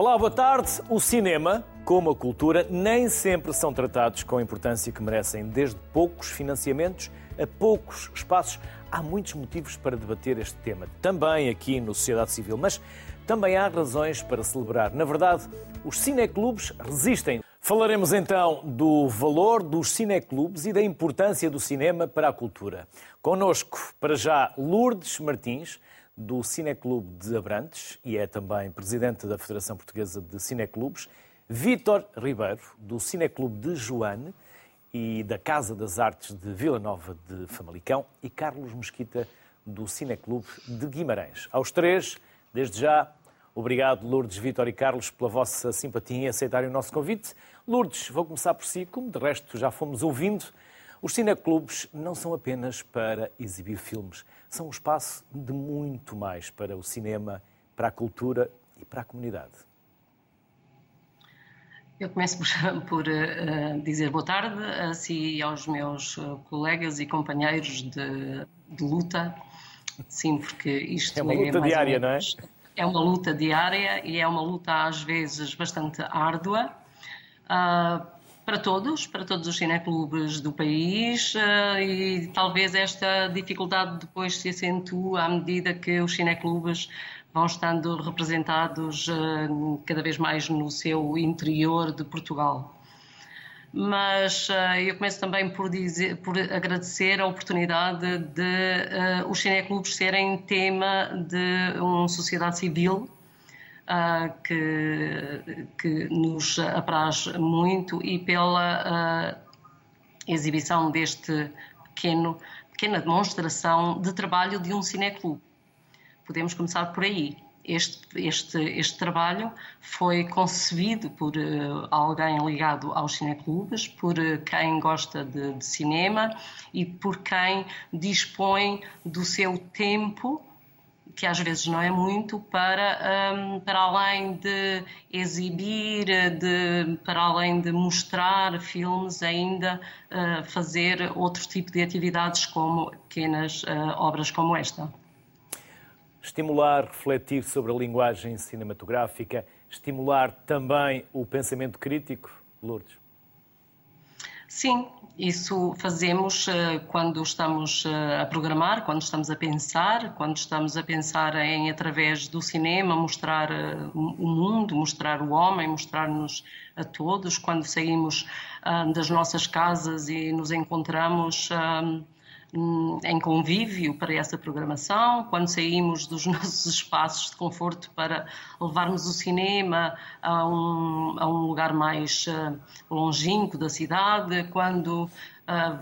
Olá, boa tarde. O cinema, como a cultura, nem sempre são tratados com a importância que merecem, desde poucos financiamentos a poucos espaços. Há muitos motivos para debater este tema, também aqui no Sociedade Civil, mas também há razões para celebrar. Na verdade, os cineclubes resistem. Falaremos então do valor dos cineclubes e da importância do cinema para a cultura. Conosco, para já, Lourdes Martins, do Cineclube de Abrantes e é também presidente da Federação Portuguesa de Cineclubes, Vítor Ribeiro, do Cineclube de Joane e da Casa das Artes de Vila Nova de Famalicão e Carlos Mesquita, do Cineclube de Guimarães. Aos três, desde já, obrigado Lourdes, Vítor e Carlos pela vossa simpatia em aceitarem o nosso convite. Lourdes, vou começar por si, como de resto já fomos ouvindo, os cineclubes não são apenas para exibir filmes, são um espaço de muito mais para o cinema, para a cultura e para a comunidade. Eu começo por, por uh, dizer boa tarde a si e aos meus eh, colegas e companheiros de, de luta. Sim, porque isto é uma luta é diária, não é? É uma luta diária e é uma luta às vezes bastante árdua. Uh, para todos, para todos os cineclubes do país eh, e talvez esta dificuldade depois se acentua à medida que os cineclubes vão estando representados eh, cada vez mais no seu interior de Portugal. Mas eh, eu começo também por, dizer, por agradecer a oportunidade de os cineclubes serem tema de uma sociedade civil uh, que, que nos apraz muito e pela uh, exibição deste pequeno, pequena demonstração de trabalho de um cineclube. Podemos começar por aí. Este, este, este trabalho foi concebido por uh, alguém ligado aos cineclubes, por uh, quem gosta de, de, cinema e por quem dispõe do seu tempo que às vezes não é muito, para, um, para além de exibir, de, para além de mostrar filmes, ainda uh, fazer outro tipo de atividades como pequenas uh, obras como esta. Estimular, refletir sobre a linguagem cinematográfica, estimular também o pensamento crítico, Lourdes? Sim, isso fazemos uh, quando estamos uh, a programar, quando estamos a pensar, quando estamos a pensar em, através do cinema, mostrar uh, o mundo, mostrar o homem, mostrar-nos a todos, quando saímos das nossas casas e nos encontramos em convívio para essa programação, quando saímos dos nossos espaços de conforto para levarmos o cinema a um, a um lugar mais uh, longínquo da cidade, quando uh,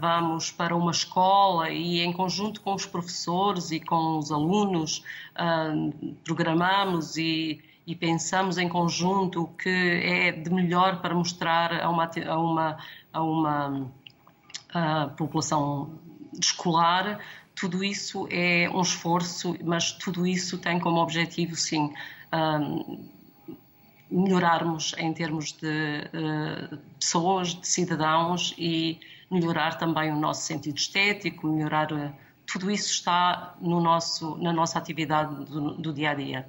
vamos para uma escola e, em conjunto com os professores e com os alunos, uh, programamos e, e pensamos em conjunto o que é de melhor para mostrar a uma, a uma, a uma a população escolar, tudo isso é um esforço, mas tudo isso tem como objetivo, sim, um, melhorarmos em termos de uh, pessoas, de cidadãos e melhorar também o nosso sentido estético, melhorar. Uh, tudo isso está no nosso, na nossa atividade do, do dia a dia.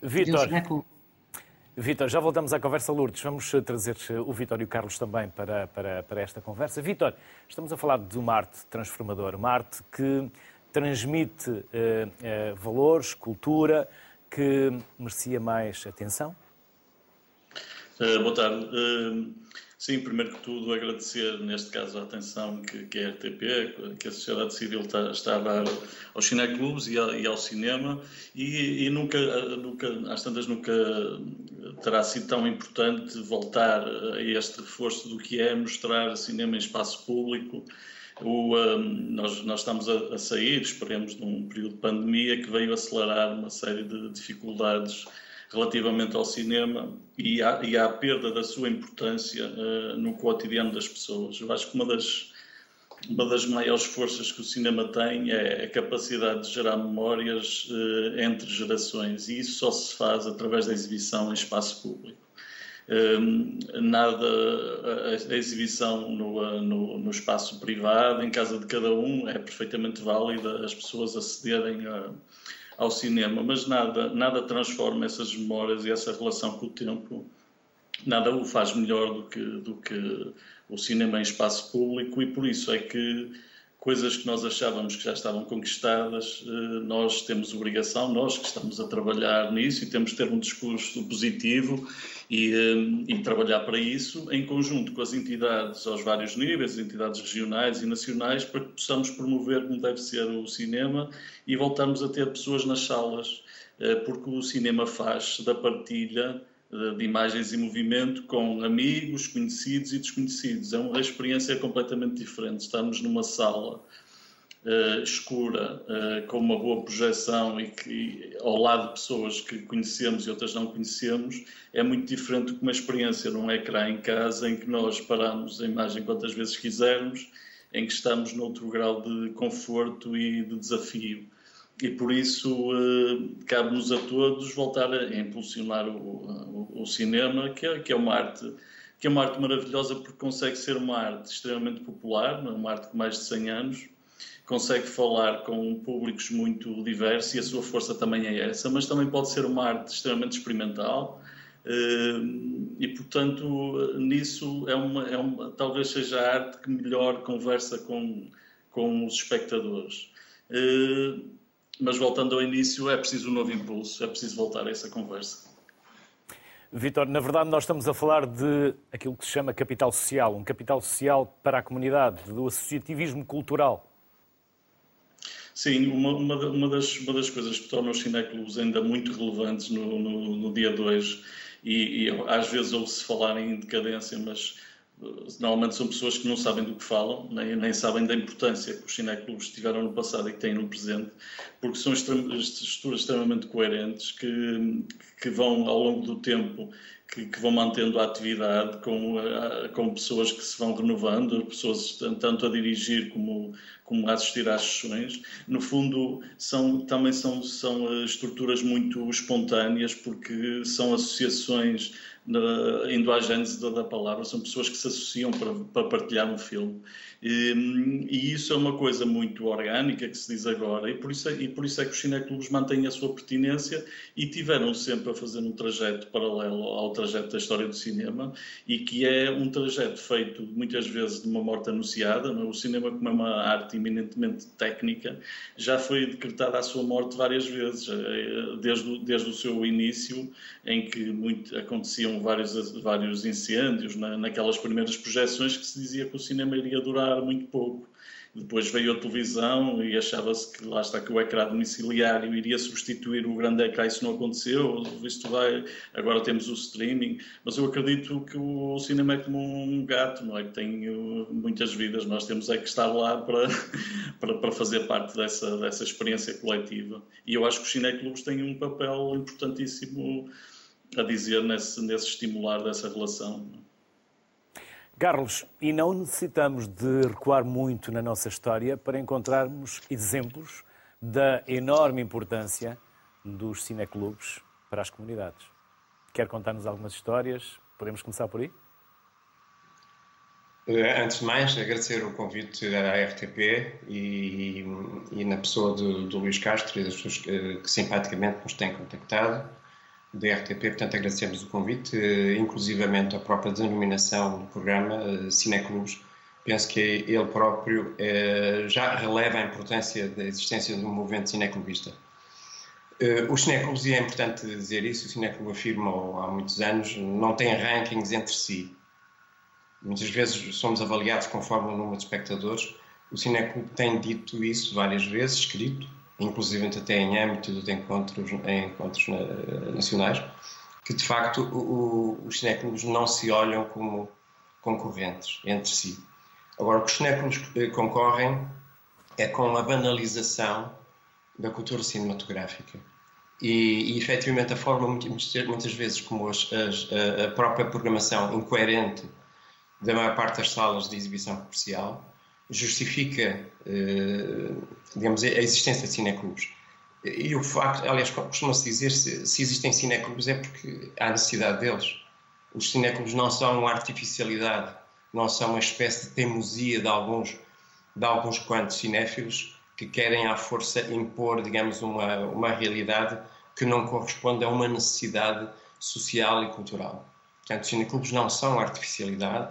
Vitor, Vitor, já voltamos à conversa, Lourdes. Vamos eh, trazer eh, o Vitor e o Carlos também para, para, para esta conversa. Vitor, estamos a falar de uma arte transformadora, uma arte que transmite uh, uh, valores, cultura, que merecia mais atenção? Uh, boa tarde. Sim, primeiro que tudo, agradecer, neste caso, a atenção que, que a RTP, que a sociedade civil está, está a dar aos cineclubes e, e ao cinema, e, e, nunca, nunca, às tantas, nunca terá sido tão importante voltar a este reforço do que é mostrar cinema em espaço público. O, um, nós, nós, estamos a, a, sair, esperemos, de um período de pandemia que veio acelerar uma série de dificuldades relativamente ao cinema e à, e à perda da sua importância uh, no cotidiano das pessoas. Eu acho que uma das, uma das maiores forças que o cinema tem é a capacidade de gerar memórias uh, entre gerações e isso só se faz através da exibição em espaço público. Um, ehm, nada, a, a exibição no, no, no, espaço privado, em casa de cada um, é perfeitamente válida as pessoas acederem a ao cinema, mas nada, nada transforma essas memórias e essa relação com o tempo, nada o faz melhor do que, do que o cinema em espaço público e por isso é que coisas que nós achávamos que já estavam conquistadas, eh, nós temos obrigação, nós que estamos a trabalhar nisso e temos de ter um discurso positivo e, eh, e, trabalhar para isso em conjunto com as entidades aos vários níveis, entidades regionais e nacionais, para que possamos promover como deve ser o cinema e voltarmos a ter pessoas nas salas, eh, porque o cinema faz da partilha de imagens e movimento com amigos, conhecidos e desconhecidos. É uma experiência completamente diferente. Estamos numa sala uh, escura, uh, com uma boa projeção e que ao lado de pessoas que conhecemos e outras não conhecemos, é muito diferente do que uma experiência num ecrã em casa em que nós paramos a imagem quantas vezes quisermos, em que estamos noutro grau de conforto e de desafio e por isso uh, cabe-nos a todos voltar a impulsionar o, o, o cinema, que é, que é, uma arte que é uma arte maravilhosa porque consegue ser uma arte extremamente popular, é? uma arte com mais de 100 anos, consegue falar com públicos muito diversos e a sua força também é essa, mas também pode ser uma arte extremamente experimental uh, e, portanto, nisso é uma, é uma, talvez seja a arte que melhor conversa com, com os espectadores. Uh, mas voltando ao início, é preciso um novo impulso, é preciso voltar a essa conversa. Vitor, na verdade nós estamos a falar de aquilo que se chama capital social, um capital social para a comunidade, do associativismo cultural. Sim, uma, uma, uma, das, uma das coisas que torna os cineclubes ainda muito relevantes no, no, no dia de hoje, e, e às vezes ouve-se falar em decadência, mas normalmente são pessoas que não sabem do que falam, nem, nem sabem da importância que os cineclubes tiveram no passado e que têm no presente, porque são estruturas extremamente coerentes que, que vão, ao longo do tempo, que, que, vão mantendo a atividade com, com pessoas que se vão renovando, pessoas tanto a dirigir como, como a assistir às sessões. No fundo, são, também são, são eh, estruturas muito espontâneas, porque são associações indo à gênese da, da, palavra, são pessoas que se associam para, para partilhar um filme. E, e, isso é uma coisa muito orgânica que se diz agora, e por isso é, e por isso é que os cineclubes mantêm a sua pertinência e tiveram sempre a fazer um trajeto paralelo ao trajeto da história do cinema, e que é um trajeto feito muitas vezes de uma morte anunciada. É? O cinema, como é uma arte eminentemente técnica, já foi decretada a sua morte várias vezes, eh, desde, desde o seu início, em que muito, aconteciam vários, vários incêndios na, naquelas primeiras projeções que se dizia que o cinema iria durar muito pouco. Depois veio a televisão e achava-se que lá está que o ecrã domiciliário iria substituir o grande ecrã. Isso não aconteceu. Isto vai. Agora temos o streaming. Mas eu acredito que o cinema é como um gato, não é? Que tem uh, muitas vidas. Nós temos é que estar lá para, para, para fazer parte dessa, dessa experiência coletiva. E eu acho que os cineclubes têm um papel importantíssimo a dizer nesse, nesse estimular dessa relação. Carlos, e não necessitamos de recuar muito na nossa história para encontrarmos exemplos da enorme importância dos cineclubes para as comunidades. Quer contar-nos algumas histórias? Podemos começar por aí? Eh, antes de mais, agradecer o convite à RTP e, e na pessoa do, do Luís Castro e das pessoas que, que simpaticamente nos têm contactado da RTP, portanto agradecemos o convite, eh, inclusivamente a própria denominação do programa, eh, Cineclubes. Penso que ele próprio eh, já releva a importância da existência de um movimento cineclubista. Os cineclubes, e é importante dizer isso, o cineclube afirma há muitos anos, não tem rankings entre si. Muitas vezes somos avaliados conforme o número de espectadores. O cineclube tem dito isso várias vezes, escrito, inclusive até em âmbito de encontros, em encontros nacionais, que de facto o, o, os cineclubes não se olham como concorrentes entre si. Agora, o que os cineclubes eh, concorrem é com a banalização da cultura cinematográfica. E, e efetivamente, a forma, muitas vezes, como as, as, a própria programação incoerente da maior parte das salas de exibição comercial justifica, eh, digamos, a existência de cineclubes. E o facto, aliás, costuma-se dizer se, se existem cineclubes é porque há necessidade deles. Os cineclubes não são uma artificialidade, não são uma espécie de teimosia de alguns, de alguns quantos cinéfilos que querem à força impor, digamos, uma, uma realidade que não corresponde a uma necessidade social e cultural. Portanto, os cineclubes não são artificialidade,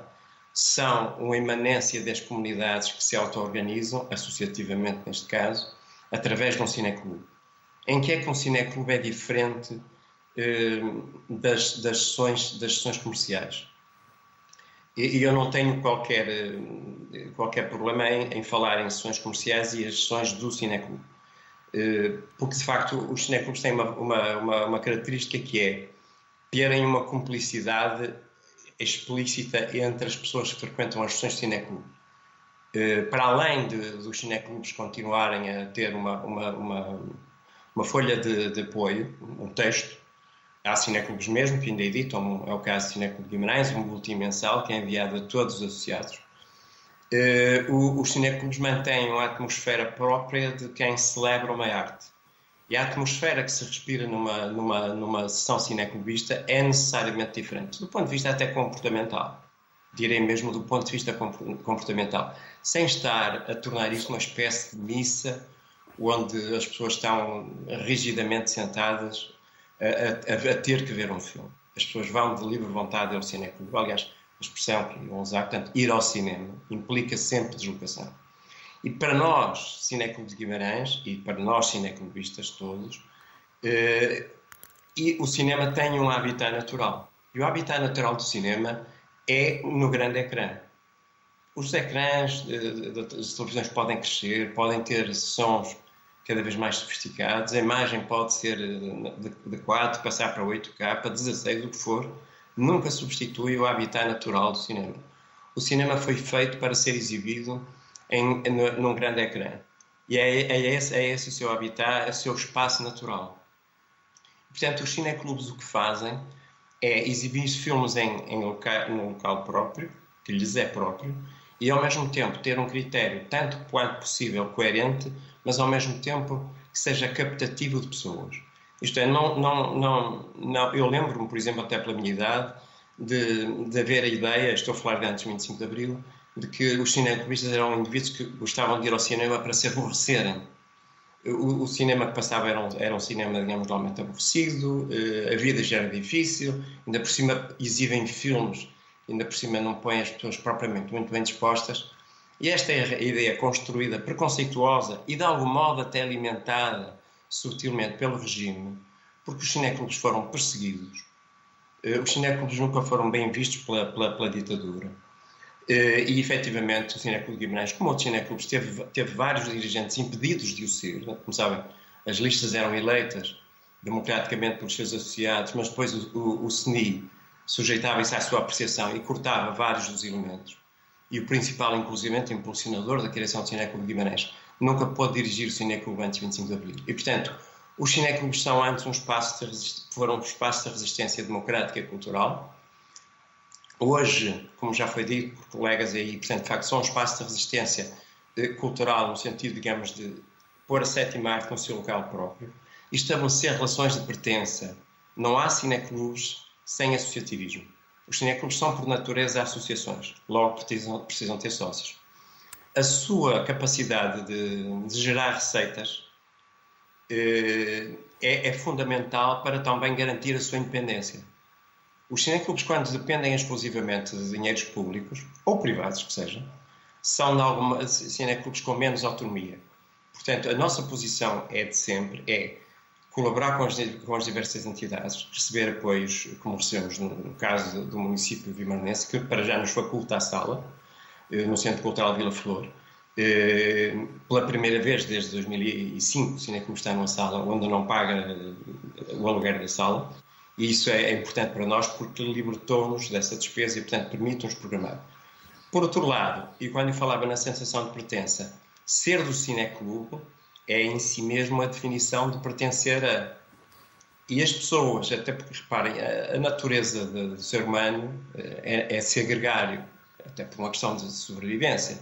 são uma imanência das comunidades que se auto-organizam, associativamente neste caso, através de um cineclube. Em que é que um cineclube é diferente eh, das, das, sessões, das sessões comerciais? E, e eu não tenho qualquer, eh, qualquer problema em, em, falar em sessões comerciais e as sessões do cineclube. Eh, porque, de facto, os cineclubes têm uma, uma, uma, uma característica que é terem uma cumplicidade explícita entre as pessoas que frequentam as sessões de cineclube. Eh, para além de, dos cineclubes continuarem a ter uma, uma, uma, uma folha de, de, apoio, um texto, há cineclubes mesmo que ainda editam, é o caso do Cineclube Guimarães, um boletim mensal que é enviado a todos os associados. Uh, os cineclubes mantêm uma atmosfera própria de quem celebra uma arte. E a atmosfera que se respira numa, numa, numa sessão cineclubista é necessariamente diferente, do ponto de vista até comportamental. Direi mesmo do ponto de vista comportamental. Sem estar a tornar isto uma espécie de missa onde as pessoas estão rigidamente sentadas a, a, a ter que ver um filme. As pessoas vão de livre vontade ao cineclube. Aliás, a expressão que vão usar, portanto, ir ao cinema implica sempre deslocação. E para nós, Cineclube de Guimarães, e para nós, cineclubistas todos, eh, e o cinema tem um habitat natural. E o habitat natural do cinema é no grande ecrã. Os ecrãs das televisões podem crescer, podem ter sons cada vez mais sofisticados, a imagem pode ser de 4, passar para 8K, para 16, o que for, nunca substitui o habitat natural do cinema. O cinema foi feito para ser exibido em, num grande ecrã. E é, é, esse, é esse o seu habitat, é o seu espaço natural. Portanto, os cineclubes o que fazem é exibir filmes em, em local, num local próprio, que lhes é próprio, e ao mesmo tempo ter um critério tanto quanto possível coerente, mas ao mesmo tempo que seja captativo de pessoas. Isto é, não, não, não, não eu lembro-me, por exemplo, até pela minha idade, de, de haver a ideia, estou a falar de antes do 25 de Abril, de que os cineclubistas eram indivíduos que gostavam de ir ao cinema para se aborrecerem. O, o cinema que passava era um, era um cinema, digamos, normalmente aborrecido, uh, a vida já era difícil, ainda por cima exibem filmes, ainda por cima não põem as pessoas propriamente muito bem dispostas. E esta é a ideia construída, preconceituosa e de algum modo até alimentada sutilmente pelo regime, porque os cineclubes foram perseguidos. Uh, os cineclubes nunca foram bem vistos pela, pela, pela ditadura eh, e efetivamente o Cineclube de Guimarães, como outros cineclubes, teve, teve vários dirigentes impedidos de o ser. Como sabem, as listas eram eleitas democraticamente pelos seus associados, mas depois o, o, o CNI sujeitava-se à sua apreciação e cortava vários dos elementos. E o principal, inclusivamente, impulsionador da criação do Cineclube de Guimarães, nunca pôde dirigir o Cineclube antes de 25 de Abril. E, portanto, os cineclubes são antes um espaço de, foram um espaço de resistência democrática e cultural, Hoje, como já foi dito por colegas aí, portanto, de facto, são um espaço de resistência eh, cultural, no sentido, digamos, de pôr a sétima arte no seu local próprio e estabelecer relações de pertença. Não há cineclubes sem associativismo. Os cineclubes são, por natureza, associações, logo precisam, precisam ter sócios. A sua capacidade de, de gerar receitas eh, é, é fundamental para também garantir a sua independência. Os cineclubes, quando dependem exclusivamente de dinheiros públicos, ou privados que sejam, são de com menos autonomia. Portanto, a nossa posição é de sempre, é colaborar com as, com as diversas entidades, receber apoios, como recebemos no, no caso do município vimarnense, que para já nos faculta a sala, eh, no Centro Cultural Vila Flor. Eh, pela primeira vez desde 2005, o Cineclube está numa sala onde não paga eh, o aluguer da sala e isso é, é importante para nós porque libertou-nos dessa despesa e, portanto, permite-nos programar. Por outro lado, e quando eu falava na sensação de pertença, ser do cineclube é em si mesmo a definição de pertencer a. E as pessoas, até porque reparem, a, a natureza do ser humano eh, é, é ser gregário, até por uma questão de sobrevivência.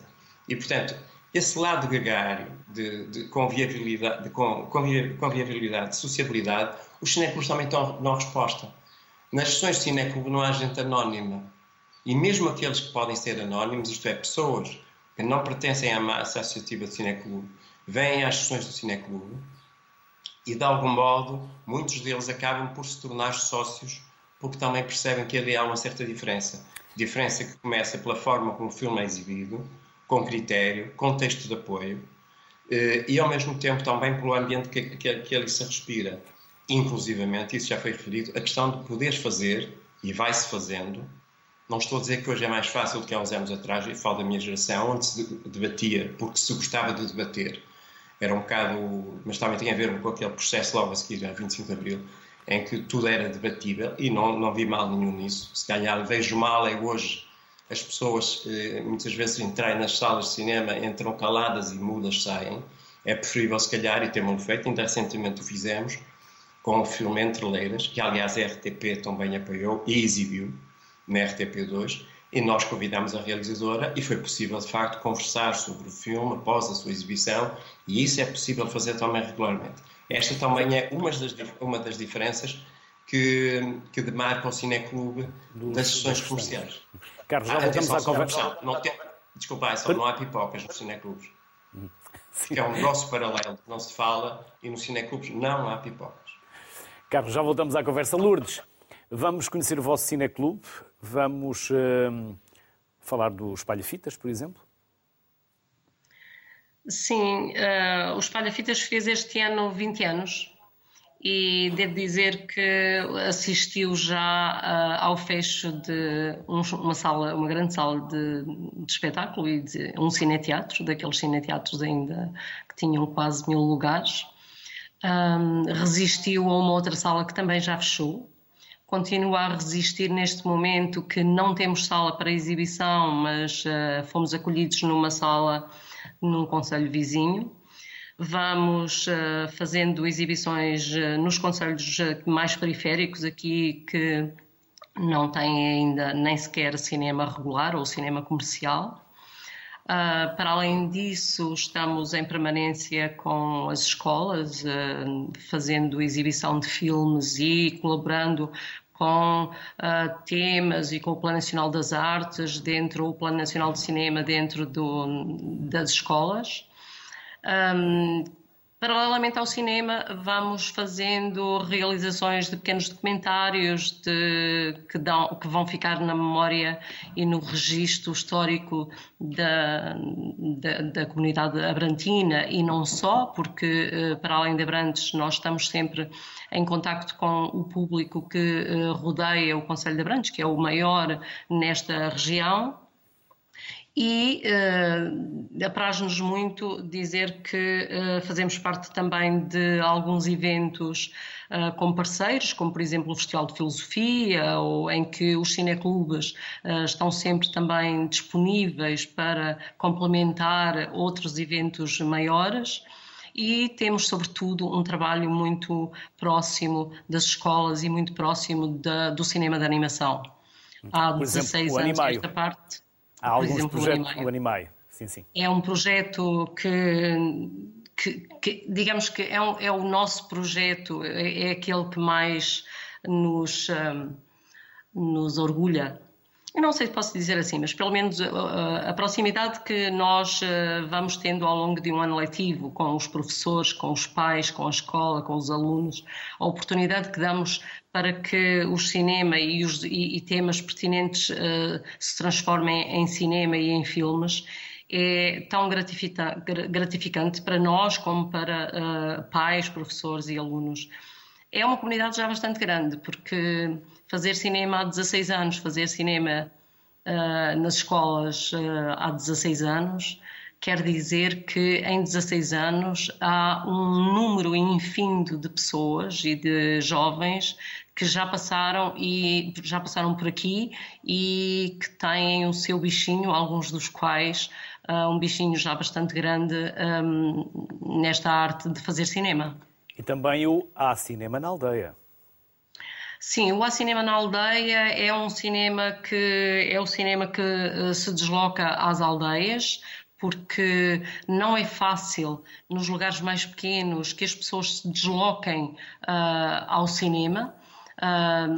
E, portanto, esse lado gregário de, de conviabilidade, de conviabilidade, de sociabilidade, os cineclubes também dão resposta. Nas sessões de cineclube não há gente anónima. E mesmo aqueles que podem ser anónimos, isto é, pessoas que não pertencem à massa associativa de cineclube, vêm às sessões do Cineclube e, de algum modo, muitos deles acabam por se tornar sócios porque também percebem que ali há uma certa diferença. Diferença que começa pela forma como o filme é exibido, com critério, com texto de apoio, eh, e ao mesmo tempo também pelo ambiente que, que, que ali se respira. Inclusivamente, isso já foi referido, a questão de poderes fazer, e vai-se fazendo, não estou a dizer que hoje é mais fácil do que há uns anos atrás, e falo da minha geração, onde se debatia, porque se gostava de debater. Era um bocado, mas também tem a ver com aquele processo logo a seguir, a 25 de Abril, em que tudo era debatível, e não, não vi mal nenhum nisso. Se calhar vejo mal é hoje as pessoas, eh, muitas vezes entrem nas salas de cinema, entram caladas e mudas saem. É preferível, se calhar, e temos feito, ainda recentemente o fizemos, com o filme Entre Leiras, que aliás a RTP também apoiou e exibiu, na RTP2 e nós convidamos a realizadora e foi possível de facto conversar sobre o filme após a sua exibição e isso é possível fazer também regularmente. Esta também é uma das, uma das diferenças que, que demarca o Cineclube das sessões comerciais. Carlos, já voltamos à conversa. Não tem, desculpa, é só não há pipocas nos cineclubes. Que é um negócio paralelo, não se fala, e nos cineclubes não há pipocas. Carlos, já voltamos à conversa. Lourdes, vamos conhecer o vosso cineclube. Vamos uh, falar do Espalha Fitas, por exemplo? Sim, uh, o Espalha Fitas fez este ano 20 anos e devo dizer que assistiu já uh, ao fecho de um, uma sala, uma grande sala de, de espetáculo e de um cineteatro, daqueles cineteatros ainda que tinham quase mil lugares. Um, resistiu a uma outra sala que também já fechou, continua a resistir neste momento que não temos sala para exibição, mas uh, fomos acolhidos numa sala num conselho vizinho. Vamos uh, fazendo exibições uh, nos conselhos mais periféricos aqui que não têm ainda nem sequer cinema regular ou cinema comercial. Uh, para além disso, estamos em permanência com as escolas, uh, fazendo exibição de filmes e colaborando com uh, temas e com o Plano Nacional das Artes, dentro do Plano Nacional de Cinema, dentro do, das escolas. Um, Paralelamente ao cinema, vamos fazendo realizações de pequenos documentários de, que, dão, que, vão ficar na memória e no registro histórico da, da, da, comunidade abrantina. E não só, porque eh, para além de Abrantes nós estamos sempre em contacto com o público que eh, rodeia o Conselho de Abrantes, que é o maior nesta região, e uh, apraz-nos muito dizer que uh, fazemos parte também de alguns eventos uh, com parceiros, como por exemplo o Festival de Filosofia, ou em que os cineclubes uh, estão sempre também disponíveis para complementar outros eventos maiores e temos, sobretudo, um trabalho muito próximo das escolas e muito próximo da, do cinema de animação. Há 16 anos esta parte Há alguns exemplo, projetos no Animaio. Sim, sim. É um projeto que, que, que digamos que é, um, é, o nosso projeto, é, é aquele que mais nos, um, nos orgulha. Eu não sei se posso dizer assim, mas pelo menos a, a proximidade que nós uh, vamos tendo ao longo de um ano letivo com os professores, com os pais, com a escola, com os alunos, a oportunidade que damos para que o cinema e, os, e, e temas pertinentes uh, se transformem em cinema e em filmes é tão gratificante para nós como para uh, pais, professores e alunos. É uma comunidade já bastante grande, porque fazer cinema há 16 anos, fazer cinema uh, nas escolas uh, há 16 anos, quer dizer que em 16 anos há um número infindo de pessoas e de jovens que já passaram e já passaram por aqui e que têm o seu bichinho, alguns dos quais uh, um bichinho já bastante grande um, nesta arte de fazer cinema. E também o Há Cinema na Aldeia. Sim, o A Cinema na Aldeia é um cinema que é o cinema que uh, se desloca às aldeias, porque não é fácil nos lugares mais pequenos que as pessoas se desloquem uh, ao cinema.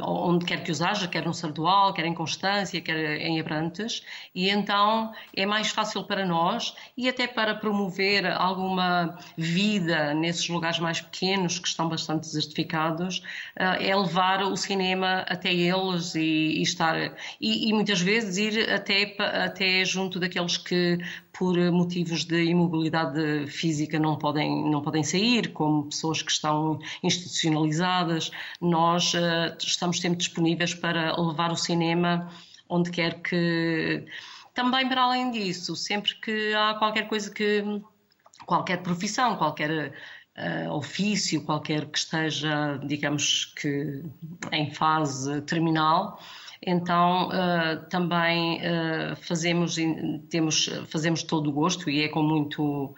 Onde quer que os haja, quer no Sardual, quer em Constância, quer em Abrantes, e então é mais fácil para nós e até para promover alguma vida nesses lugares mais pequenos que estão bastante desertificados, uh, é levar o cinema até eles e, e estar e, e, muitas vezes ir até até junto daqueles que por motivos de imobilidade física não podem não podem sair, como pessoas que estão institucionalizadas. Nós uh, estamos sempre disponíveis para levar o cinema onde quer que. Também para além disso, sempre que há qualquer coisa que. qualquer profissão, qualquer uh, ofício, qualquer que esteja, digamos que em fase terminal, então uh, também uh, fazemos, temos, fazemos todo o gosto e é com muito,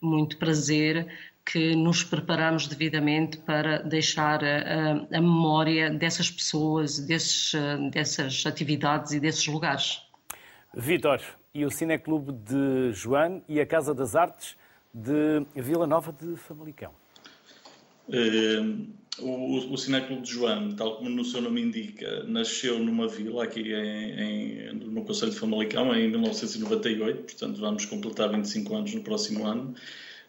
muito prazer que nos preparamos devidamente para deixar a, a memória dessas pessoas, desses, dessas atividades e desses lugares. Vítor, e o Cineclube de João e a Casa das Artes de Vila Nova de Famalicão? O, o Cineclube de João, tal como no seu nome indica, nasceu numa vila aqui em, em, no Conselho de Famalicão em 1998, portanto vamos completar 25 anos no próximo ano.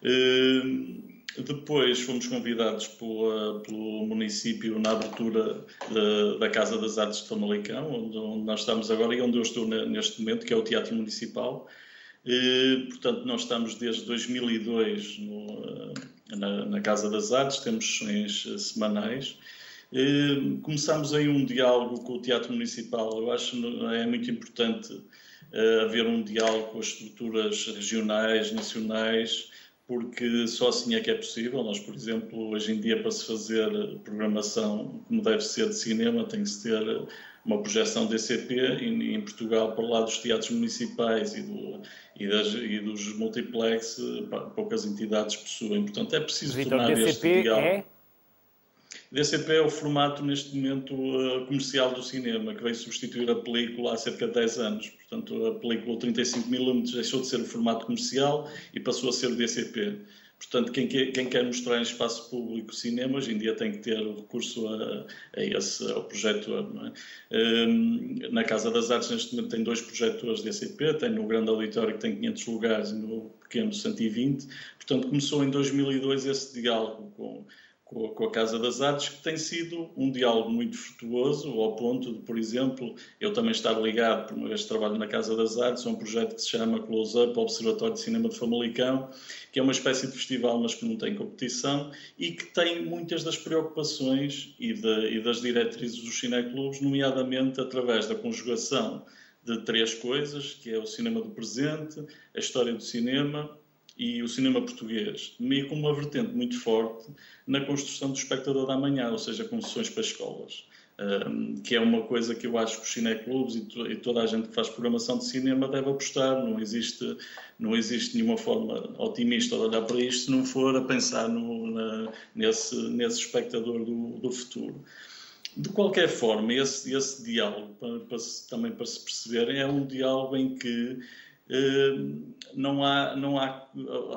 Uh, depois fomos convidados pela, pelo município na abertura de, da Casa das Artes de Famalicão, onde, onde, nós estamos agora e onde eu estou neste momento, que é o Teatro Municipal. E, portanto, nós estamos desde 2002 no, na, na, Casa das Artes, temos sessões semanais. E, começamos aí um diálogo com o Teatro Municipal. Eu acho que é muito importante uh, haver um diálogo com as estruturas regionais, nacionais, porque só assim é que é possível. Nós, por exemplo, hoje em dia, para se fazer programação como deve ser de cinema, tem que se ter uma projeção DCP e em Portugal, para lá dos teatros municipais e, do, e, das, e dos multiplex, poucas entidades possuem. Portanto, é preciso Victor, tornar DCP este diálogo. É? DCP é o formato, neste momento, uh, comercial do cinema, que veio substituir a película há cerca de 10 anos. Portanto, a película 35mm deixou de ser o formato comercial e passou a ser o DCP. Portanto, quem quer, quem quer, mostrar em espaço público cinema, hoje em dia tem que ter o recurso a, a esse, ao projetor. É? Um, na Casa das Artes, neste momento, tem dois projetores DCP, tem no grande auditório que tem 500 lugares e no pequeno 120. Portanto, começou em 2002 esse diálogo com com a Casa das Artes, que tem sido um diálogo muito frutuoso, ao ponto de, por exemplo, eu também estar ligado, por uma vez trabalho na Casa das Artes, a um projeto que se chama Close Up, Observatório de Cinema de Famalicão, que é uma espécie de festival, mas que não tem competição, e que tem muitas das preocupações e, de, e das diretrizes dos cineclubes, nomeadamente através da conjugação de três coisas, que é o cinema do presente, a história do cinema e o cinema português, meio com uma vertente muito forte na construção do espectador da manhã, ou seja, com sessões para escolas. Um, que é uma coisa que eu acho que os cineclubes e, to, e toda a gente que faz programação de cinema deve apostar. Não existe, não existe nenhuma forma otimista de olhar para isto se não for a pensar no, na, nesse, nesse espectador do, do futuro. De qualquer forma, esse, esse diálogo, para, para, também para se perceberem, é um diálogo em que não há, não há,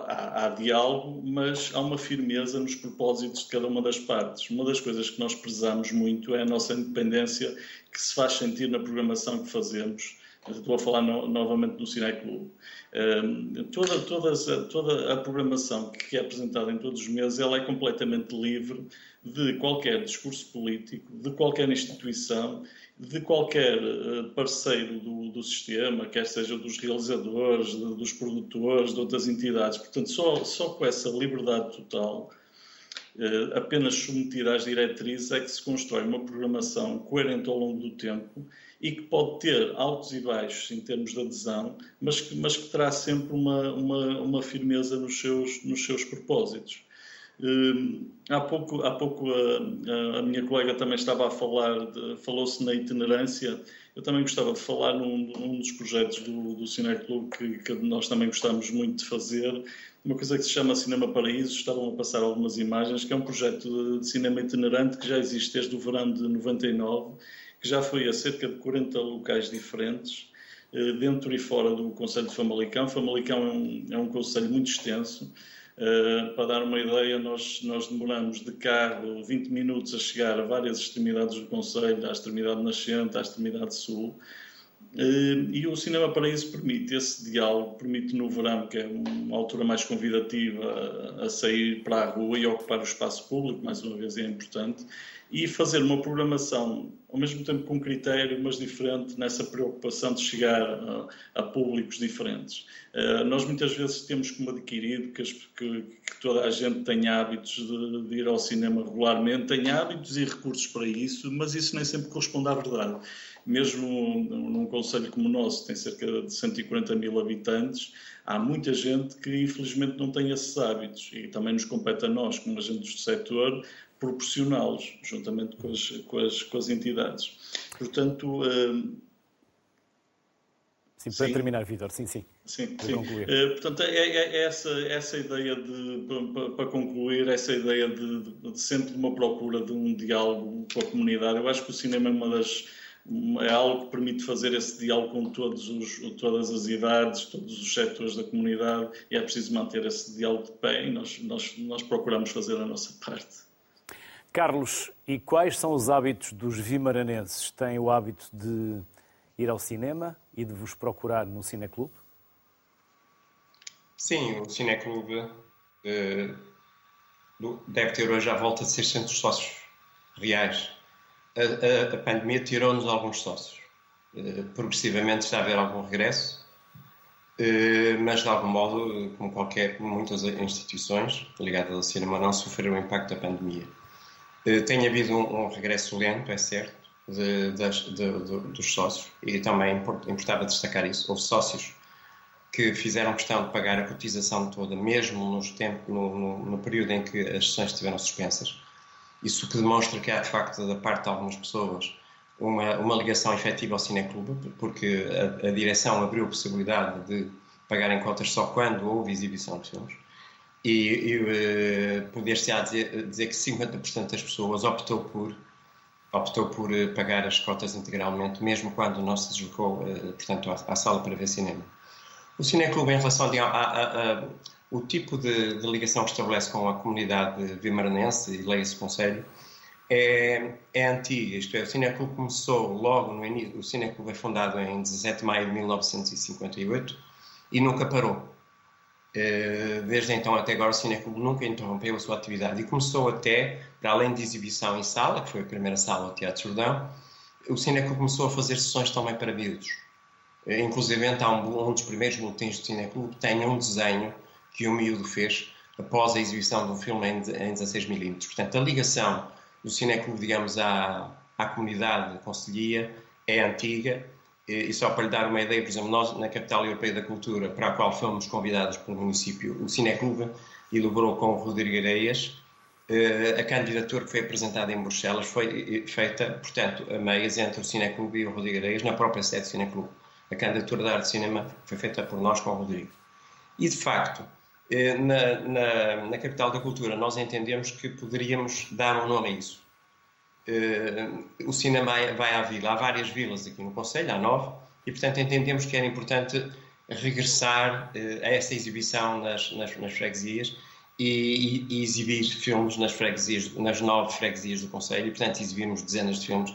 há, há, diálogo, mas há uma firmeza nos propósitos de cada uma das partes. Uma das coisas que nós prezamos muito é a nossa independência que se faz sentir na programação que fazemos. Estou a falar no, novamente no Cineclube. Um, toda, toda, toda a programação que é apresentada em todos os meses ela é completamente livre de qualquer discurso político, de qualquer instituição de qualquer eh, parceiro do, do, sistema, quer seja dos realizadores, de, dos produtores, de outras entidades. Portanto, só, só com essa liberdade total, eh, apenas submetida às diretrizes, é que se constrói uma programação coerente ao longo do tempo e que pode ter altos e baixos em termos de adesão, mas que, mas que terá sempre uma, uma, uma firmeza nos seus, nos seus propósitos. Hum, há pouco, há pouco a, a, minha colega também estava a falar, falou-se na itinerância. Eu também gostava de falar num, num dos projetos do, do que, que nós também gostamos muito de fazer, uma coisa que se chama Cinema Paraíso. Estavam a passar algumas imagens, que é um projeto de, de cinema itinerante que já existe desde o verão de 99, que já foi a cerca de 40 locais diferentes eh, dentro e fora do Conselho de Famalicão. Famalicão é um, é um conselho muito extenso, Uh, para dar uma ideia, nós, nós demoramos de carro 20 minutos a chegar a várias extremidades do Conselho, à extremidade nascente, à extremidade sul. Uh, e o Cinema para isso permite esse diálogo, permite no verão, que é uma altura mais convidativa, a, sair para a rua e ocupar o espaço público, mais uma vez é importante, e fazer uma programação ao mesmo tempo com critério, mas diferente nessa preocupação de chegar a, a públicos diferentes. Uh, nós muitas vezes temos como adquirido que, que, que toda a gente tem hábitos de, de, ir ao cinema regularmente, tem hábitos e recursos para isso, mas isso nem sempre corresponde à verdade. Mesmo num conselho como o nosso, que tem cerca de 140 mil habitantes, há muita gente que infelizmente não tem esses hábitos e também nos compete a nós, como agentes do setor, proporcioná-los, juntamente com as, com, as, com as entidades. Portanto. Uh, sim, para sim. terminar, Vitor, sim, sim. Sim, sim. Uh, portanto, é, é, é, essa, essa ideia de, para, para concluir, essa ideia de, de, de, sempre uma procura de um diálogo com a comunidade. Eu acho que o cinema é uma das é algo que permite fazer esse diálogo com todos os, todas as idades, todos os setores da comunidade e é preciso manter esse diálogo de pé e nós, nós, nós procuramos fazer a nossa parte. Carlos, e quais são os hábitos dos vimaranenses? Têm o hábito de ir ao cinema e de vos procurar no Cineclube? Sim, o Cineclube uh, deve ter hoje à volta de 600 sócios reais. A, a, a pandemia tirou-nos alguns sócios. Uh, progressivamente está a haver algum regresso, uh, mas de algum modo, como qualquer, muitas instituições ligadas ao cinema, não sofreram o impacto da pandemia. Eh, tem havido um, um, regresso lento, é certo, de, de, de, dos sócios e também importava destacar isso. Houve sócios que fizeram questão de pagar a cotização toda, mesmo nos tempo, no, no, no, período em que as sessões estiveram suspensas. Isso que demonstra que há, de facto, da parte de algumas pessoas, uma, uma ligação efetiva ao Cineclube, porque a, a direção abriu a possibilidade de pagarem cotas só quando houve exibição de filmes e, e uh, poder-se dizer, dizer que 50% das pessoas optou por optou por uh, pagar as cotas integralmente, mesmo quando não se deslocou, uh, portanto, à, à, sala para ver cinema. O Cineclube, em relação a, a, a, o tipo de, de, ligação que estabelece com a comunidade vimaranense, e leia-se Conselho, é, é antiga, isto é, o Cineclube começou logo no início, o Cineclube é fundado em 17 de maio de 1958 e nunca parou. Eh, desde então até agora o Cineclube nunca interrompeu a sua atividade e começou até, para além de exibição em sala, que foi a primeira sala ao Teatro Jordão, o Cineclube começou a fazer sessões também para miúdos. Eh, inclusive, há um, um dos primeiros boletins do Cineclube tem um desenho que o miúdo fez após a exibição de um filme em, em 16mm. Portanto, a ligação do Cineclube, digamos, à, à comunidade conselhia é antiga e só para lhe dar uma ideia, por exemplo, nós na Capital Europeia da Cultura, para a qual fomos convidados pelo município, o Cineclube elaborou com o Rodrigo Areias eh, a candidatura que foi apresentada em Bruxelas foi feita, portanto, a meias entre o Cineclube e o Rodrigo Areias, na própria sede do Cineclube. A candidatura da arte de cinema foi feita por nós com o Rodrigo. E, de facto, na, na, na Capital da Cultura, nós entendemos que poderíamos dar um nome a isso. Uh, o cinema vai à vila. Há várias vilas aqui no Conselho, há nove, e portanto entendemos que era importante regressar uh, a essa exibição nas, nas, nas freguesias e, e, exibir filmes nas freguesias, nas nove freguesias do Conselho, e portanto exibirmos dezenas de filmes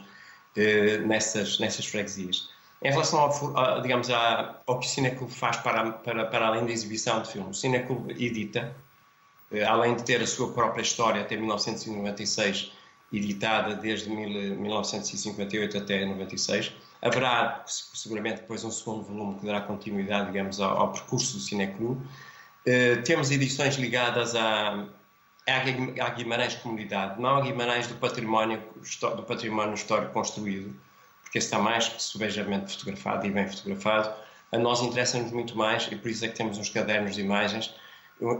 nessas, nessas freguesias. Em relação ao, a, digamos, a, ao que o Cineclube faz para, para, para além da exibição de filmes, o Cineclube edita, além de ter a sua própria história até 1996 editada desde 1958 até 96. Haverá seguramente depois um segundo volume que dará continuidade, digamos, ao, ao percurso do Cinecru. Uh, temos edições ligadas à, à Guimarães Comunidade, não a Guimarães do património, do património histórico construído, esse está mais subejamente fotografado e bem fotografado. A nós interessa-nos muito mais e por isso é que temos uns cadernos de imagens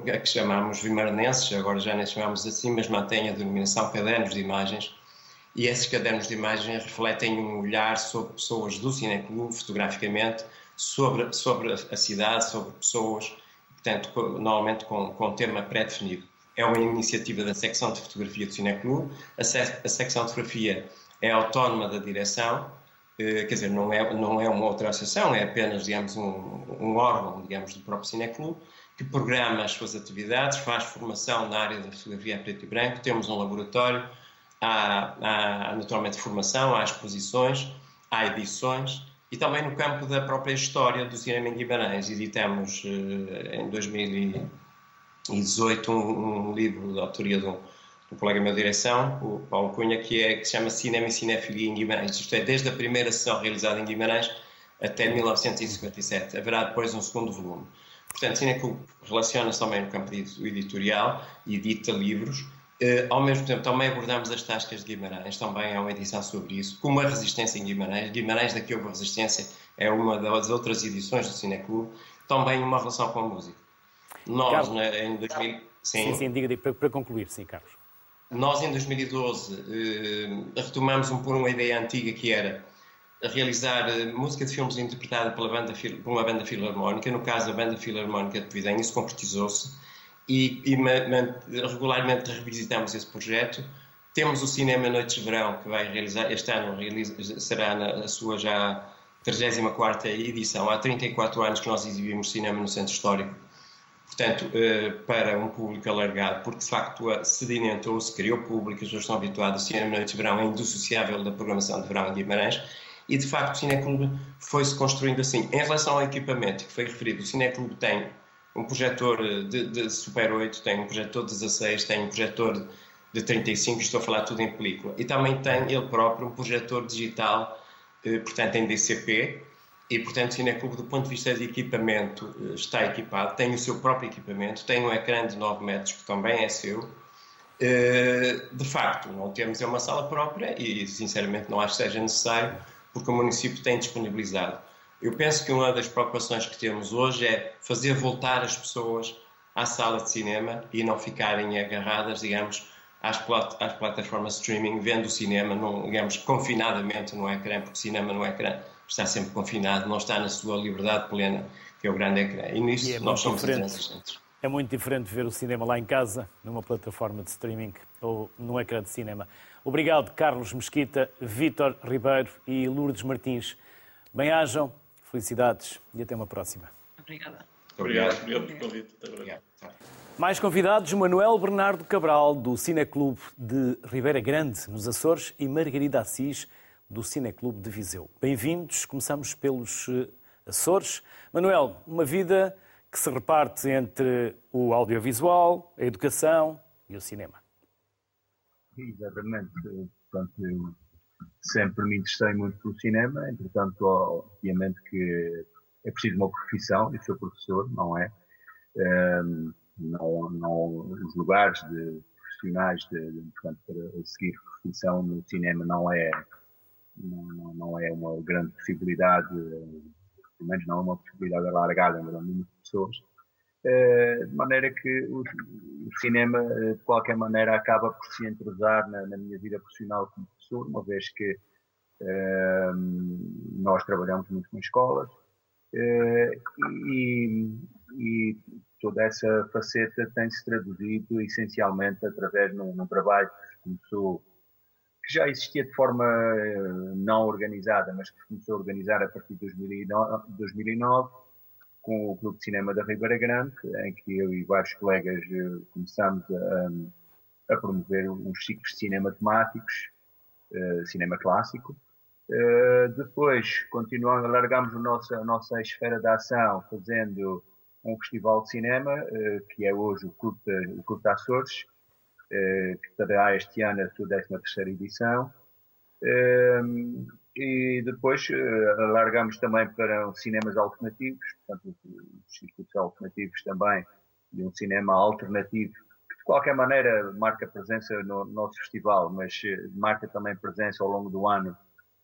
é que chamamos vimaranenses, agora já nem chamamos assim, mas mantém a denominação cadernos de imagens, e esses cadernos de imagens refletem um olhar sobre pessoas do Cineclube, fotograficamente, sobre, sobre a cidade, sobre pessoas, portanto, normalmente com, com um tema pré-definido. É uma iniciativa da secção de fotografia do Cineclube, a, sec, a secção de fotografia é autónoma da direção, quer dizer, não é, não é uma outra associação, é apenas, digamos, um, um órgão, digamos, do próprio Cineclube, que programa as suas atividades, faz formação na área da fotografia preto e branco, temos um laboratório, há, há naturalmente formação, há exposições, há edições e também no campo da própria história do cinema em Guimarães. Editamos eh, em 2018 um, um, livro de autoria de um, um colega meu de direção, o Paulo Cunha, que, é, que se chama Cinema e Cinefilia em Guimarães. Isto é, desde a primeira sessão realizada em Guimarães até 1957. Haverá depois um segundo volume. Portanto, Cineclube relaciona-se também no campo editorial e edita livros Uh, ao mesmo tempo, também abordamos as tascas de Guimarães, também há uma edição sobre isso, como a resistência em Guimarães. Guimarães, daqui houve resistência, é uma das outras edições do Cineclube, também uma relação com a música. Nós, Carlos, em 2000... Sim, sim, sim diga, diga para, para, concluir, sim, Carlos. Nós, em 2012, uh, retomamos um, por uma ideia antiga que era realizar uh, música de filmes interpretada pela banda, por uma banda filarmónica, no caso a Banda Filarmónica de Pividem, isso concretizou-se e, e regularmente revisitamos esse projeto. Temos o Cinema Noites de Verão, que vai realizar, este ano realiza, será na, sua já 34 edição. Há 34 anos que nós exibimos cinema no Centro Histórico, portanto, eh, para um público alargado, porque de facto sedimentou-se, criou público, as pessoas estão habituadas. O Cinema Noites de Verão é indissociável da programação de verão em Guimarães. E de facto o Cineclube foi-se construindo assim. Em relação ao equipamento que foi referido, o Cineclube tem um projetor de, de, Super 8, tem um projetor de 16, tem um projetor de 35, estou a falar tudo em película. E também tem ele próprio um projetor digital, eh, portanto em DCP, e portanto o Cineclube do ponto de vista de equipamento eh, está equipado, tem o seu próprio equipamento, tem um ecrã de 9 metros que também é seu. Eh, de facto, não temos uma sala própria e sinceramente não acho que seja necessário, porque o município tem disponibilizado. Eu penso que uma das preocupações que temos hoje é fazer voltar as pessoas à sala de cinema e não ficarem agarradas, digamos, às, plat às plataformas streaming, vendo o cinema, não, digamos, confinadamente no ecrã, porque cinema no ecrã está sempre confinado, não está na sua liberdade plena, que é o grande ecrã. E nisso e é nós somos diferente. É muito diferente ver o cinema lá em casa, numa plataforma de streaming ou num ecrã de cinema. Obrigado, Carlos Mesquita, Vítor Ribeiro e Lourdes Martins. Bem-ajam Felicidades e até uma próxima. Obrigada. Obrigado, obrigado pelo convite. Obrigado. Mais convidados, Manuel Bernardo Cabral, do Cineclube de Ribeira Grande, nos Açores, e Margarida Assis, do Cineclube de Viseu. Bem-vindos. Começamos pelos eh, Açores. Manuel, uma vida que se reparte entre o audiovisual, a educação e o cinema. Exatamente. Portanto, sempre me interessei muito pelo cinema, entretanto, obviamente que é preciso uma profissão, e sou professor, não é? Um, não, não, os lugares de profissionais de, de, portanto, para seguir profissão no cinema não é, não, não é uma grande possibilidade, pelo menos não é uma possibilidade alargada em grande número de pessoas. Uh, de maneira que o, cinema, de qualquer maneira, acaba por se entrosar na, na minha vida profissional como professor, uma vez que uh, nós trabalhamos muito com escolas e, e, toda essa faceta tem-se traduzido essencialmente através de um, trabalho que começou, que já existia de forma eh, não organizada, mas que começou a organizar a partir de 2009, 2009 com o Clube de Cinema da Ribeira Grande, em que eu e vários colegas eh, começámos a, a promover uns ciclos de cinema temáticos eh, cinema clássico. Depois continuamos, alargamos a nossa, a nossa esfera de ação fazendo um festival de cinema, que é hoje o Curta, o Curta Açores, que terá este ano a sua 13 terceira edição. e depois alargamos também para cinemas alternativos, portanto, os circuitos alternativos também, e um cinema alternativo qualquer maneira marca presença no nosso festival, mas eh, marca também presença ao longo do ano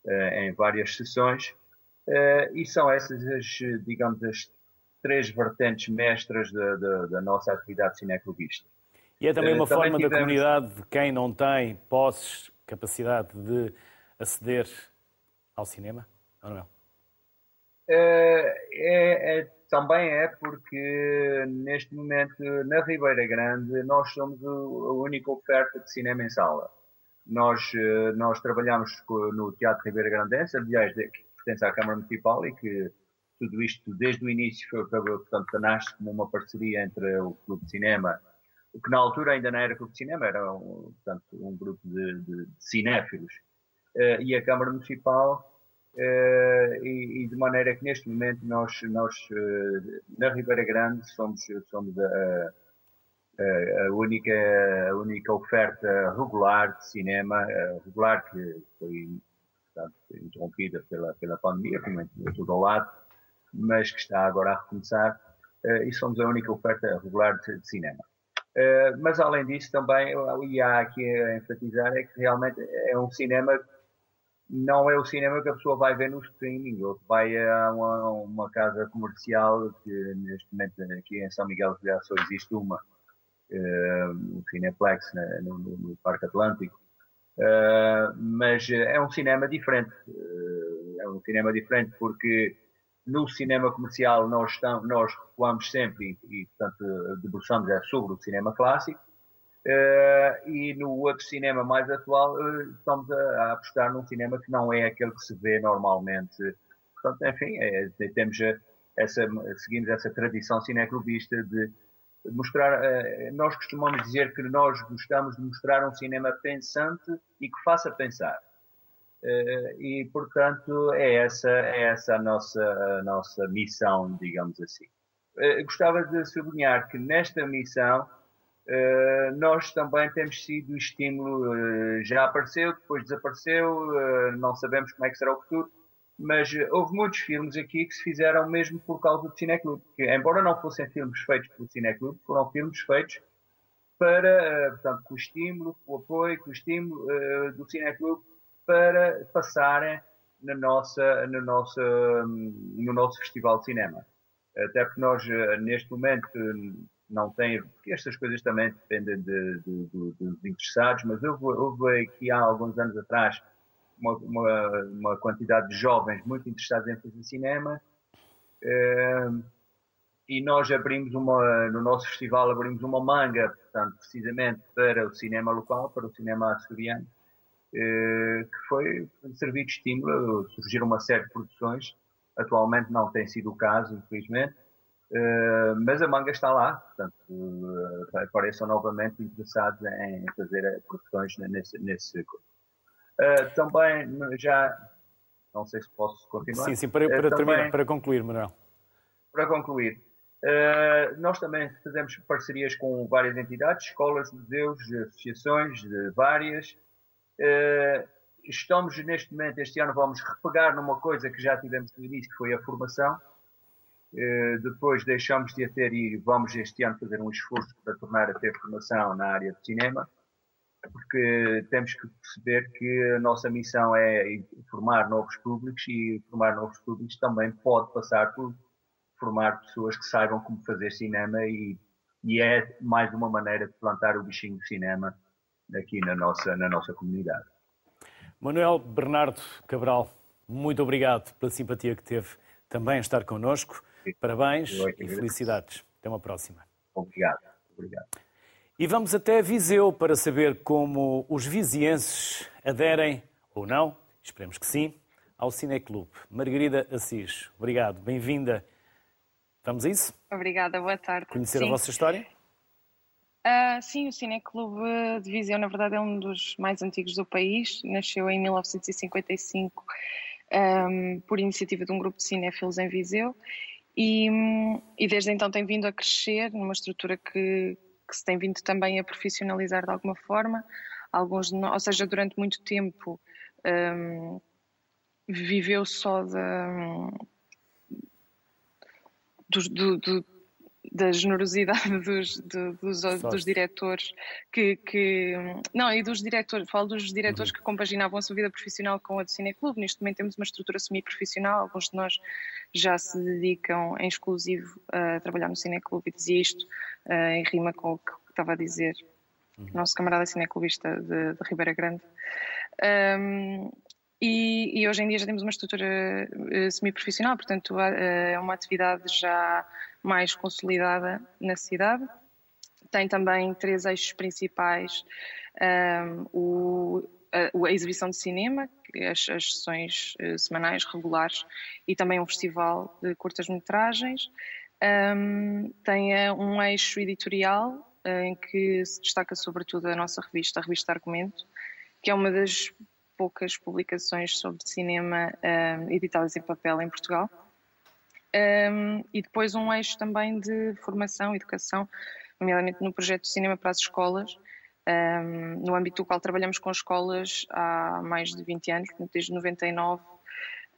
eh, em várias sessões. Eh, e são essas as, digamos, as três vertentes mestras da, da, da nossa atividade cineclubista. E é também uma também forma tivemos... da comunidade de quem não tem posses, capacidade de aceder ao cinema, ou não é? É, é também é porque neste momento na Ribeira Grande nós somos a única oferta de cinema em sala. Nós, eh, nós trabalhamos no Teatro Ribeira Grandense, aliás, que pertence à Câmara Municipal e que, tudo isto desde o início foi, portanto, nasce como uma parceria entre o Clube de Cinema, o que na altura ainda não era Clube de Cinema, era um, portanto, um grupo de, de, de cinéfilos, uh, e a Câmara Municipal, uh, e, e, de maneira que neste momento nós, nós uh, na Ribeira Grande somos, somos a, a, única, a única oferta regular de cinema, regular que foi portanto, interrompida pela, pela pandemia, como é tudo ao lado, mas que está agora a recomeçar, e somos a única oferta regular de, de cinema. Uh, mas além disso também, e há aqui a enfatizar, é que realmente é um cinema, não é o cinema que a pessoa vai ver no streaming, ou que vai a uma, uma casa comercial, que neste momento aqui em São Miguel já só existe uma, uh, um Cineplex né, no, no, no Parque Atlântico, Uh, mas é um cinema diferente. Uh, é um cinema diferente porque no cinema comercial nós, estamos, nós recuamos sempre e, e, portanto, debruçamos é sobre o cinema clássico. Uh, e no outro cinema mais atual estamos a, a, apostar num cinema que não é aquele que se vê normalmente. Portanto, enfim, é, temos essa, seguimos essa tradição cineclubista de mostrar, eh, nós costumamos dizer que nós gostamos de mostrar um cinema pensante e que faça pensar. Eh, e, portanto, é essa, é essa a, nossa, a nossa missão, digamos assim. Eh, gostava de sublinhar que nesta missão nós também temos sido estímulo, já apareceu, depois desapareceu, não sabemos como é que será o futuro, mas eh, houve muitos filmes aqui que se fizeram mesmo por causa do Cineclube, que embora não fossem filmes feitos pelo Cineclube, foram filmes feitos para, eh, portanto, com o estímulo, com o apoio, com o estímulo do Cineclube para passarem na nossa, no, nosso, hum, no nosso Festival de Cinema. Até porque nós, neste momento, não tem, porque estas coisas também dependem de, de, de, dos interessados, mas houve, houve aqui há alguns anos atrás uma, uma, uma, quantidade de jovens muito interessados em fazer cinema. Uh, e nós abrimos uma, no nosso festival, abrimos uma manga, portanto, precisamente para o cinema local, para o cinema açoriano, que foi servir de estímulo. Surgiram uma série de produções, atualmente não tem sido o caso, infelizmente, uh, mas a manga está lá, portanto, apareçam novamente interessados em fazer produções nesse, nesse Uh, também já, não sei se posso continuar. Sim, sim, para, para, uh, terminar, para concluir, Manuel. Para concluir, uh, nós também fazemos parcerias com várias entidades, escolas, museus, associações, várias. Estamos neste momento, este ano, vamos repegar numa coisa que já tivemos no início, que foi a formação. depois deixamos de a ter e vamos este ano fazer um esforço para tornar a ter formação na área de cinema porque temos que perceber que a nossa missão é formar novos públicos e formar novos públicos também pode passar por formar pessoas que saibam como fazer cinema e, e é mais uma maneira de plantar o bichinho do cinema aqui na nossa, na nossa comunidade. Manuel Bernardo Cabral, muito obrigado pela simpatia que teve também a estar connosco. Parabéns e felicidades. Até uma próxima. Obrigado. Obrigado. E vamos até Viseu para saber como os vizienses aderem, ou não, esperemos que sim, ao Cineclube. Margarida Assis, obrigado, bem-vinda. Vamos a isso? Obrigada, boa tarde. Conhecer sim. a vossa história? Uh, sim, o Cineclube de Viseu, na verdade, é um dos mais antigos do país. Nasceu em 1955 um, por iniciativa de um grupo de cinéfilos em Viseu e, e desde então tem vindo a crescer numa estrutura que, que se tem vindo também a profissionalizar de alguma forma. Alguns, ou seja, durante muito tempo um, viveu só da, do, do, do, da generosidade dos, dos, dos diretores que, que, não e dos diretores falo dos diretores uhum. que compaginavam a sua vida profissional com a do Cineclube neste momento temos uma estrutura semi-profissional alguns de nós já se dedicam em exclusivo a trabalhar no Cineclube e dizia isto uh, em rima com o que estava a dizer uhum. nosso camarada cineclubista de, de Ribeira Grande um, e, e, hoje em dia já temos uma estrutura uh, semi-profissional, portanto uh, é uma atividade já mais consolidada na cidade. Tem também três eixos principais: um, o, a, a exibição de cinema, as, as sessões uh, semanais regulares e também um festival de curtas-metragens. Um, tem um eixo editorial em que se destaca sobretudo a nossa revista, a revista Argumento, que é uma das poucas publicações sobre cinema editadas em papel em Portugal. Um, e depois um eixo também de formação, educação, nomeadamente no projeto cinema para as escolas, um, no âmbito do qual trabalhamos com escolas há mais de 20 anos, desde 99,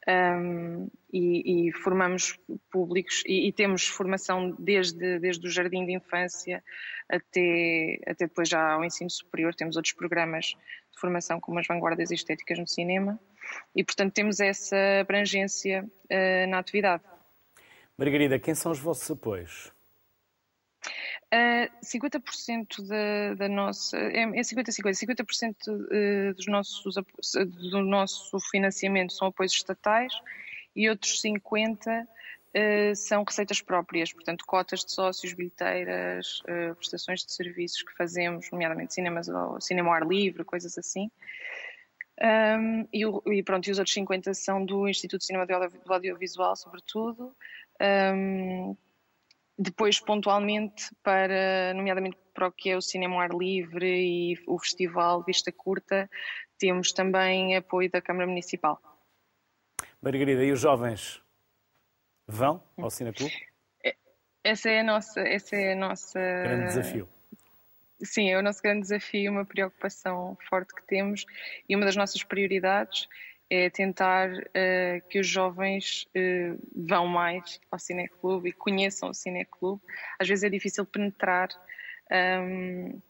um, e, e, formamos públicos e, e, temos formação desde, desde o jardim de infância até, até depois já ao ensino superior, temos outros programas de formação como as vanguardas estéticas no cinema e portanto temos essa abrangência uh, na atividade. Margarida, quem são os vossos apoios? Uh, 50% da, da, nossa. É 50-50. 50%, 50 dos nossos, do nosso financiamento são apoios estatais e outros 50% uh, são receitas próprias, portanto, cotas de sócios, bilheteiras, uh, prestações de serviços que fazemos, nomeadamente cinemas, cinema ao ar livre, coisas assim. Um, e, e, pronto, e os outros 50 são do Instituto de Cinema do Audiovisual, sobretudo, um, depois, pontualmente, para, nomeadamente para o que é o cinema ao ar livre e o festival Vista Curta, temos também apoio da Câmara Municipal. Margarida, e os jovens vão ao Cineclube? É, essa é a nossa, essa é a nossa grande desafio. Sim, é o nosso grande desafio, uma preocupação forte que temos e uma das nossas prioridades é tentar uh, que os jovens uh, vão mais ao cineclube e conheçam o cineclube. Às vezes é difícil penetrar, um, ehm,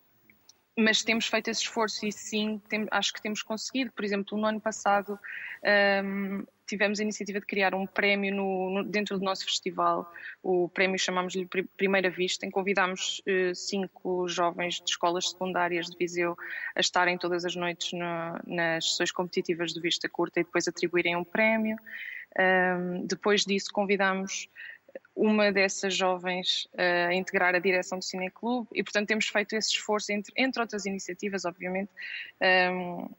mas temos feito esse esforço e sim, tem, acho que temos conseguido. Por exemplo, no ano passado um, ehm, tivemos a iniciativa de criar um prémio no, no, dentro do nosso festival. O prémio chamamos-lhe Primeira Vista, em que convidámos eh, cinco jovens de escolas secundárias de Viseu a estarem todas as noites no, nas sessões competitivas de Vista Curta e depois atribuírem um prémio. Um, depois disso, convidámos uma dessas jovens uh, a integrar a direção do Cineclube e, portanto, temos feito esse esforço, entre, entre outras iniciativas, obviamente, um,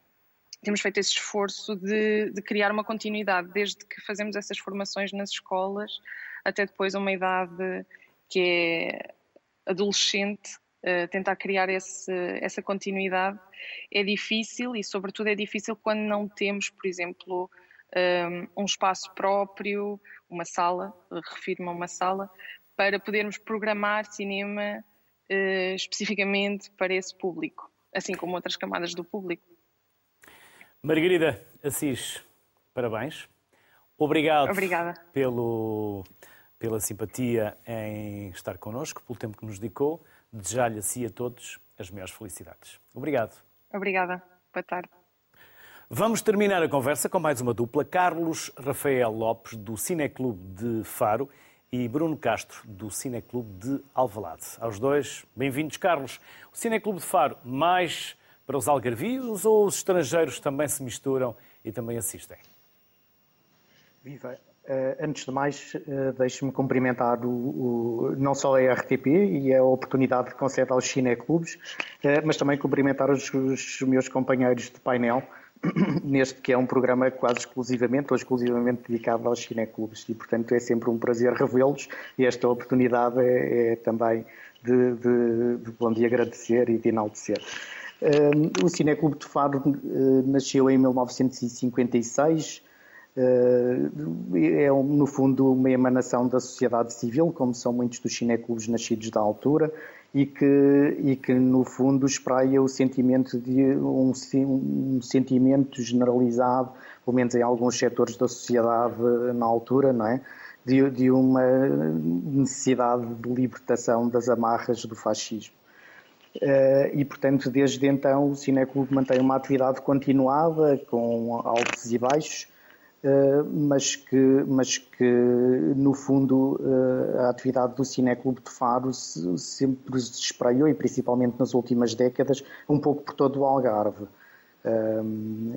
temos feito esse esforço de, de, criar uma continuidade, desde que fazemos essas formações nas escolas até depois uma idade que é adolescente, uh, tentar criar esse, essa continuidade é difícil e, sobretudo, é difícil quando não temos, por exemplo, um, um espaço próprio, uma sala, refiro-me a uma sala, para podermos programar cinema uh, especificamente para esse público, assim como outras camadas do público. Margarida Assis, parabéns. Obrigado Obrigada. Pelo, pela simpatia em estar connosco, pelo tempo que nos dedicou. Desejar-lhe a si a todos as maiores felicidades. Obrigado. Obrigada. Boa tarde. Vamos terminar a conversa com mais uma dupla. Carlos Rafael Lopes, do Cineclube de Faro, e Bruno Castro, do Cineclube de Alvalade. Aos dois, bem-vindos, Carlos. O Cineclube de Faro, mais para os algarvios ou os estrangeiros também se misturam e também assistem? Viva! Uh, antes de mais, uh, deixe-me cumprimentar o, o, não só a RTP e a oportunidade que concede aos cineclubes, uh, mas também cumprimentar os, os, meus companheiros de painel, neste que é um programa quase exclusivamente ou exclusivamente dedicado aos cineclubes e, portanto, é sempre um prazer revê-los e esta oportunidade é, é também de, de, de, dia agradecer e de enaltecer o Cineclube de Faro uh, nasceu em 1956, uh, é no fundo uma emanação da sociedade civil, como são muitos dos cineclubes nascidos da altura, e que, e que no fundo espraia o sentimento de um, um sentimento generalizado, pelo menos em alguns setores da sociedade na altura, não é? De, de, uma necessidade de libertação das amarras do fascismo. Uh, e, portanto, desde então o Cineclube mantém uma atividade continuada, com altos e baixos, uh, mas, que, mas que, no fundo, uh, a atividade do Cineclube de Faro se, sempre se espraiou, e principalmente nas últimas décadas, um pouco por todo o Algarve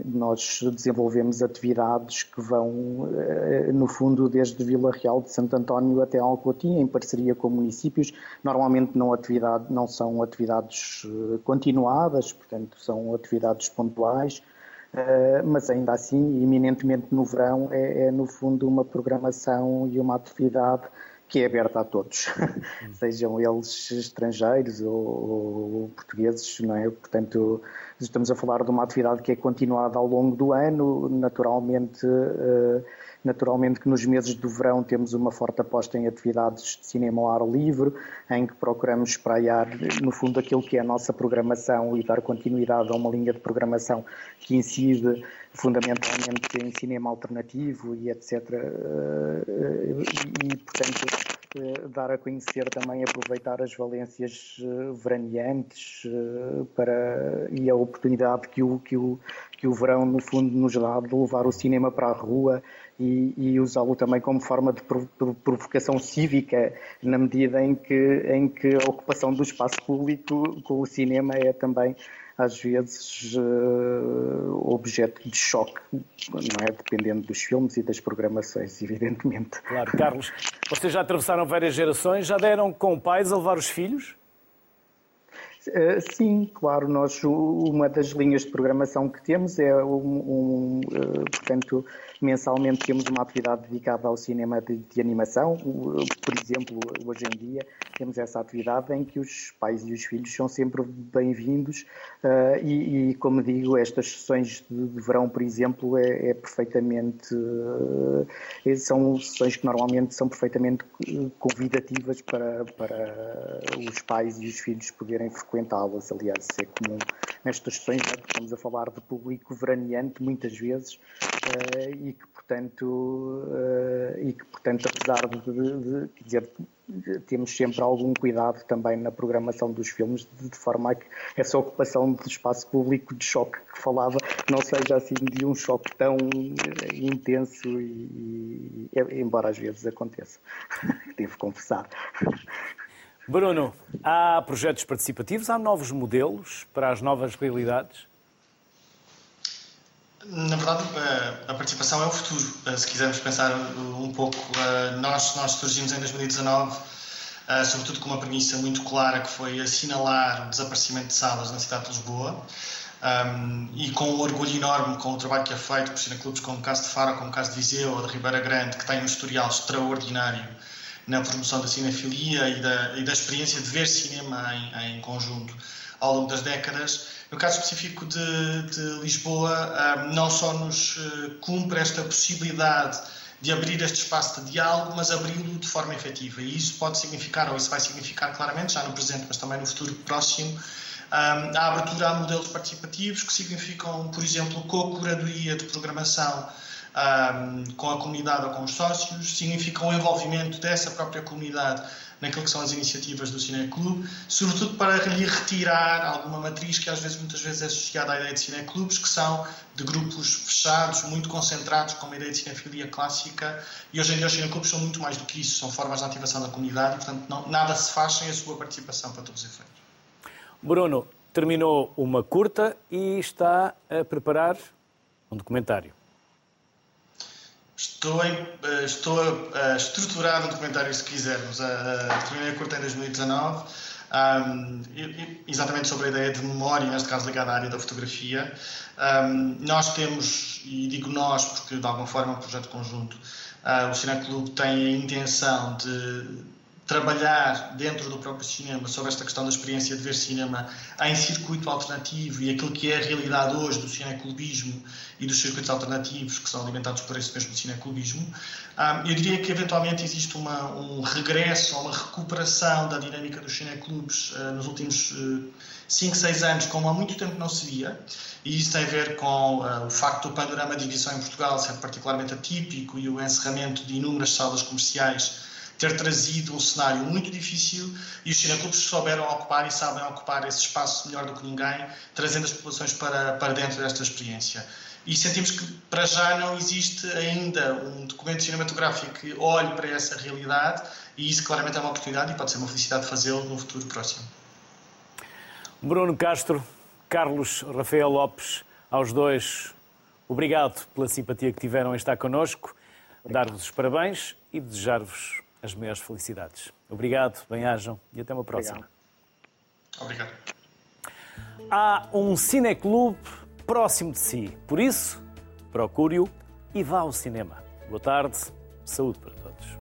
nós desenvolvemos atividades que vão, eh, no fundo, desde Vila Real de Santo António até Alcotim, em parceria com municípios. Normalmente não, atividade, não são atividades eh, continuadas, portanto, são atividades pontuais. mas ainda assim, eminentemente no verão, é, é no fundo uma programação e uma atividade que é aberta a todos, sejam eles estrangeiros ou, ou, portugueses, não é? Portanto, estamos a falar de uma atividade que é continuada ao longo do ano, naturalmente. Uh, Naturalmente que nos meses do verão temos uma forte aposta em atividades de cinema ao ar livre, em que procuramos espraiar, no fundo, aquilo que é a nossa programação e dar continuidade a uma linha de programação que incide fundamentalmente em cinema alternativo e etc. E, portanto, eh, dar a conhecer também, aproveitar as valências eh, veraneantes eh, para, e a oportunidade que o, que, o, que o verão, no fundo, nos dá de levar o cinema para a rua e, e usá-lo também como forma de provocação cívica, na medida em que, em que a ocupação do espaço público com o cinema é também às vezes uh, objeto de choque, não é? Dependendo dos filmes e das programações, evidentemente. Claro, Carlos, vocês já atravessaram várias gerações, já deram com pais a levar os filhos? Uh, sim, claro, nós uma das linhas de programação que temos é um, um uh, mensalmente temos uma atividade dedicada ao cinema de, de, animação. Por exemplo, hoje em dia temos essa atividade em que os pais e os filhos são sempre bem-vindos uh, e, e, como digo, estas sessões de, de verão, por exemplo, é, é perfeitamente uh, são sessões que normalmente são perfeitamente convidativas para, para os pais e os filhos poderem frequentá-las. Aliás, é comum nestas sessões, né, estamos a falar de público veraneante muitas vezes e que portanto uh, e que portanto apesar de, de, de dizer temos sempre algum cuidado também na programação dos filmes, de, forma a que essa ocupação de espaço público de choque que falava não seja assim de um choque tão eh, intenso e, e embora às vezes aconteça, devo confessar. Bruno, há projetos participativos, há novos modelos para as novas realidades? Na verdade, a participação é o futuro. Eh, se quisermos pensar um pouco, eh, nós, nós surgimos em 2019, eh, sobretudo com uma premissa muito clara que foi assinalar o desaparecimento de salas na cidade de Lisboa. Um, e com um orgulho enorme com o trabalho que é feito por cineclubes como o caso de Faro, como o caso de Viseu ou de Ribeira Grande, que tem um historial extraordinário na promoção da cinefilia e da, e da experiência de ver cinema em, em conjunto ao longo das décadas. No caso específico de, de Lisboa, não só nos ah, cumpre esta possibilidade de abrir este espaço de diálogo, mas abri-lo de forma efetiva. E isso pode significar, ou isso vai significar claramente, já no presente, mas também no futuro próximo, a abertura a modelos participativos que significam, por exemplo, co-curadoria de programação com a comunidade ou com os sócios, significam o envolvimento dessa própria comunidade naquilo que são as iniciativas do Cineclube, sobretudo para lhe retirar alguma matriz que às vezes, muitas vezes é associada à ideia de cineclubes, que são de grupos fechados, muito concentrados, com uma ideia de cinefilia clássica, e hoje em dia os cineclubes são muito mais do que isso, são formas de ativação da comunidade, e, portanto não, nada se faz sem a sua participação para todos os efeitos. Bruno, terminou uma curta e está a preparar um documentário. Estou, em, eh, estou a, estruturar um documentário, se quisermos. A, a, terminei a curta em 2019, um, exatamente sobre a ideia de memória, neste caso ligada à área da fotografia. Um, nós temos, e digo nós porque de alguma forma é um projeto conjunto, uh, o Cineclube tem a intenção de trabalhar dentro do próprio cinema sobre esta questão da experiência de ver cinema em circuito alternativo e aquilo que é a realidade hoje do cineclubismo e dos circuitos alternativos que são alimentados por esse mesmo cineclubismo. Eu diria que eventualmente existe uma, um regresso ou uma recuperação da dinâmica dos cineclubes uh, nos últimos 5, uh, 6 anos, como há muito tempo não se via, e isso tem a ver com o facto do panorama de divisão em Portugal ser particularmente atípico e o encerramento de inúmeras salas comerciais ter trazido um cenário muito difícil e os cineclubes souberam ocupar e sabem ocupar esse espaço melhor do que ninguém, trazendo as populações para, para dentro desta experiência. E sentimos que, para já, não existe ainda um documento cinematográfico que olhe para essa realidade e isso claramente é uma oportunidade e pode ser uma felicidade fazê-lo no futuro próximo. Bruno Castro, Carlos Rafael Lopes, aos dois, obrigado pela simpatia que tiveram em estar connosco, dar-vos os parabéns e desejar-vos as maiores felicidades. Obrigado, bem-ajam e até uma próxima. Obrigado. Há um cineclube próximo de si. Por isso, procure-o e vá ao cinema. Boa tarde, saúde para todos.